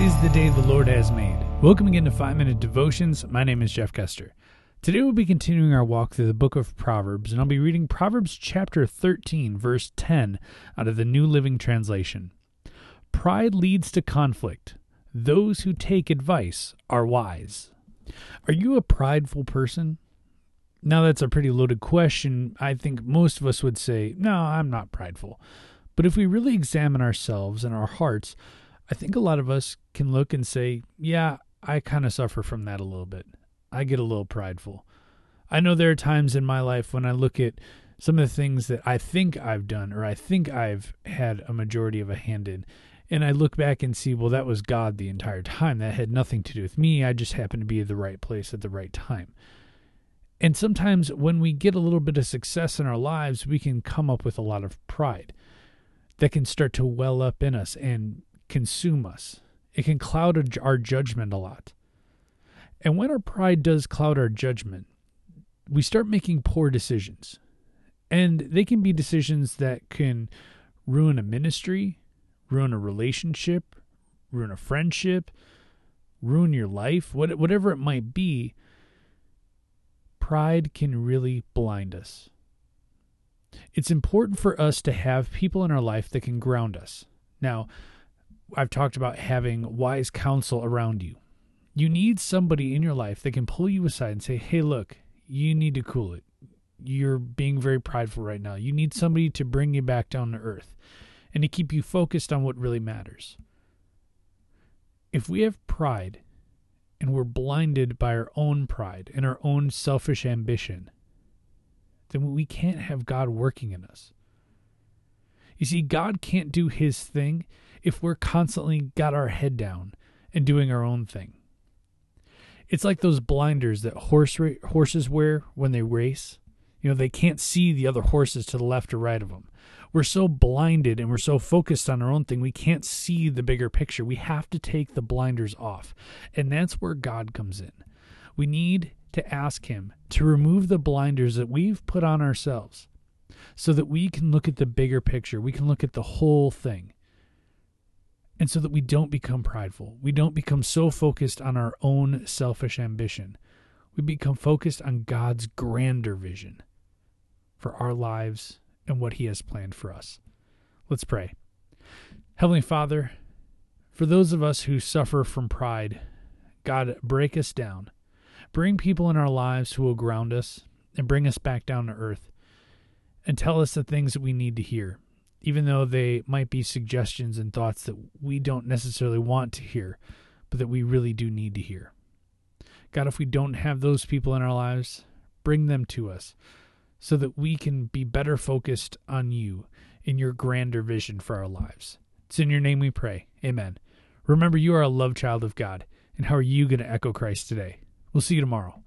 the day the Lord has made. Welcome again to 5 Minute Devotions. My name is Jeff Kester. Today we'll be continuing our walk through the book of Proverbs, and I'll be reading Proverbs chapter 13, verse 10 out of the New Living Translation. Pride leads to conflict. Those who take advice are wise. Are you a prideful person? Now, that's a pretty loaded question. I think most of us would say, No, I'm not prideful. But if we really examine ourselves and our hearts, I think a lot of us can look and say, Yeah, I kind of suffer from that a little bit. I get a little prideful. I know there are times in my life when I look at some of the things that I think I've done or I think I've had a majority of a hand in, and I look back and see, well, that was God the entire time. That had nothing to do with me. I just happened to be at the right place at the right time. And sometimes when we get a little bit of success in our lives, we can come up with a lot of pride that can start to well up in us and consume us. It can cloud our judgment a lot. And when our pride does cloud our judgment, we start making poor decisions. And they can be decisions that can ruin a ministry, ruin a relationship, ruin a friendship, ruin your life, whatever it might be. Pride can really blind us. It's important for us to have people in our life that can ground us. Now, I've talked about having wise counsel around you. You need somebody in your life that can pull you aside and say, hey, look, you need to cool it. You're being very prideful right now. You need somebody to bring you back down to earth and to keep you focused on what really matters. If we have pride and we're blinded by our own pride and our own selfish ambition, then we can't have God working in us. You see, God can't do his thing if we're constantly got our head down and doing our own thing. It's like those blinders that horse ra- horses wear when they race. You know, they can't see the other horses to the left or right of them. We're so blinded and we're so focused on our own thing, we can't see the bigger picture. We have to take the blinders off. And that's where God comes in. We need to ask Him to remove the blinders that we've put on ourselves so that we can look at the bigger picture. We can look at the whole thing and so that we don't become prideful. We don't become so focused on our own selfish ambition. We become focused on God's grander vision for our lives and what He has planned for us. Let's pray. Heavenly Father, for those of us who suffer from pride, God, break us down. Bring people in our lives who will ground us and bring us back down to earth and tell us the things that we need to hear even though they might be suggestions and thoughts that we don't necessarily want to hear, but that we really do need to hear. God, if we don't have those people in our lives, bring them to us so that we can be better focused on you in your grander vision for our lives. It's in your name we pray. Amen. Remember, you are a love child of God. And how are you going to echo Christ today? We'll see you tomorrow.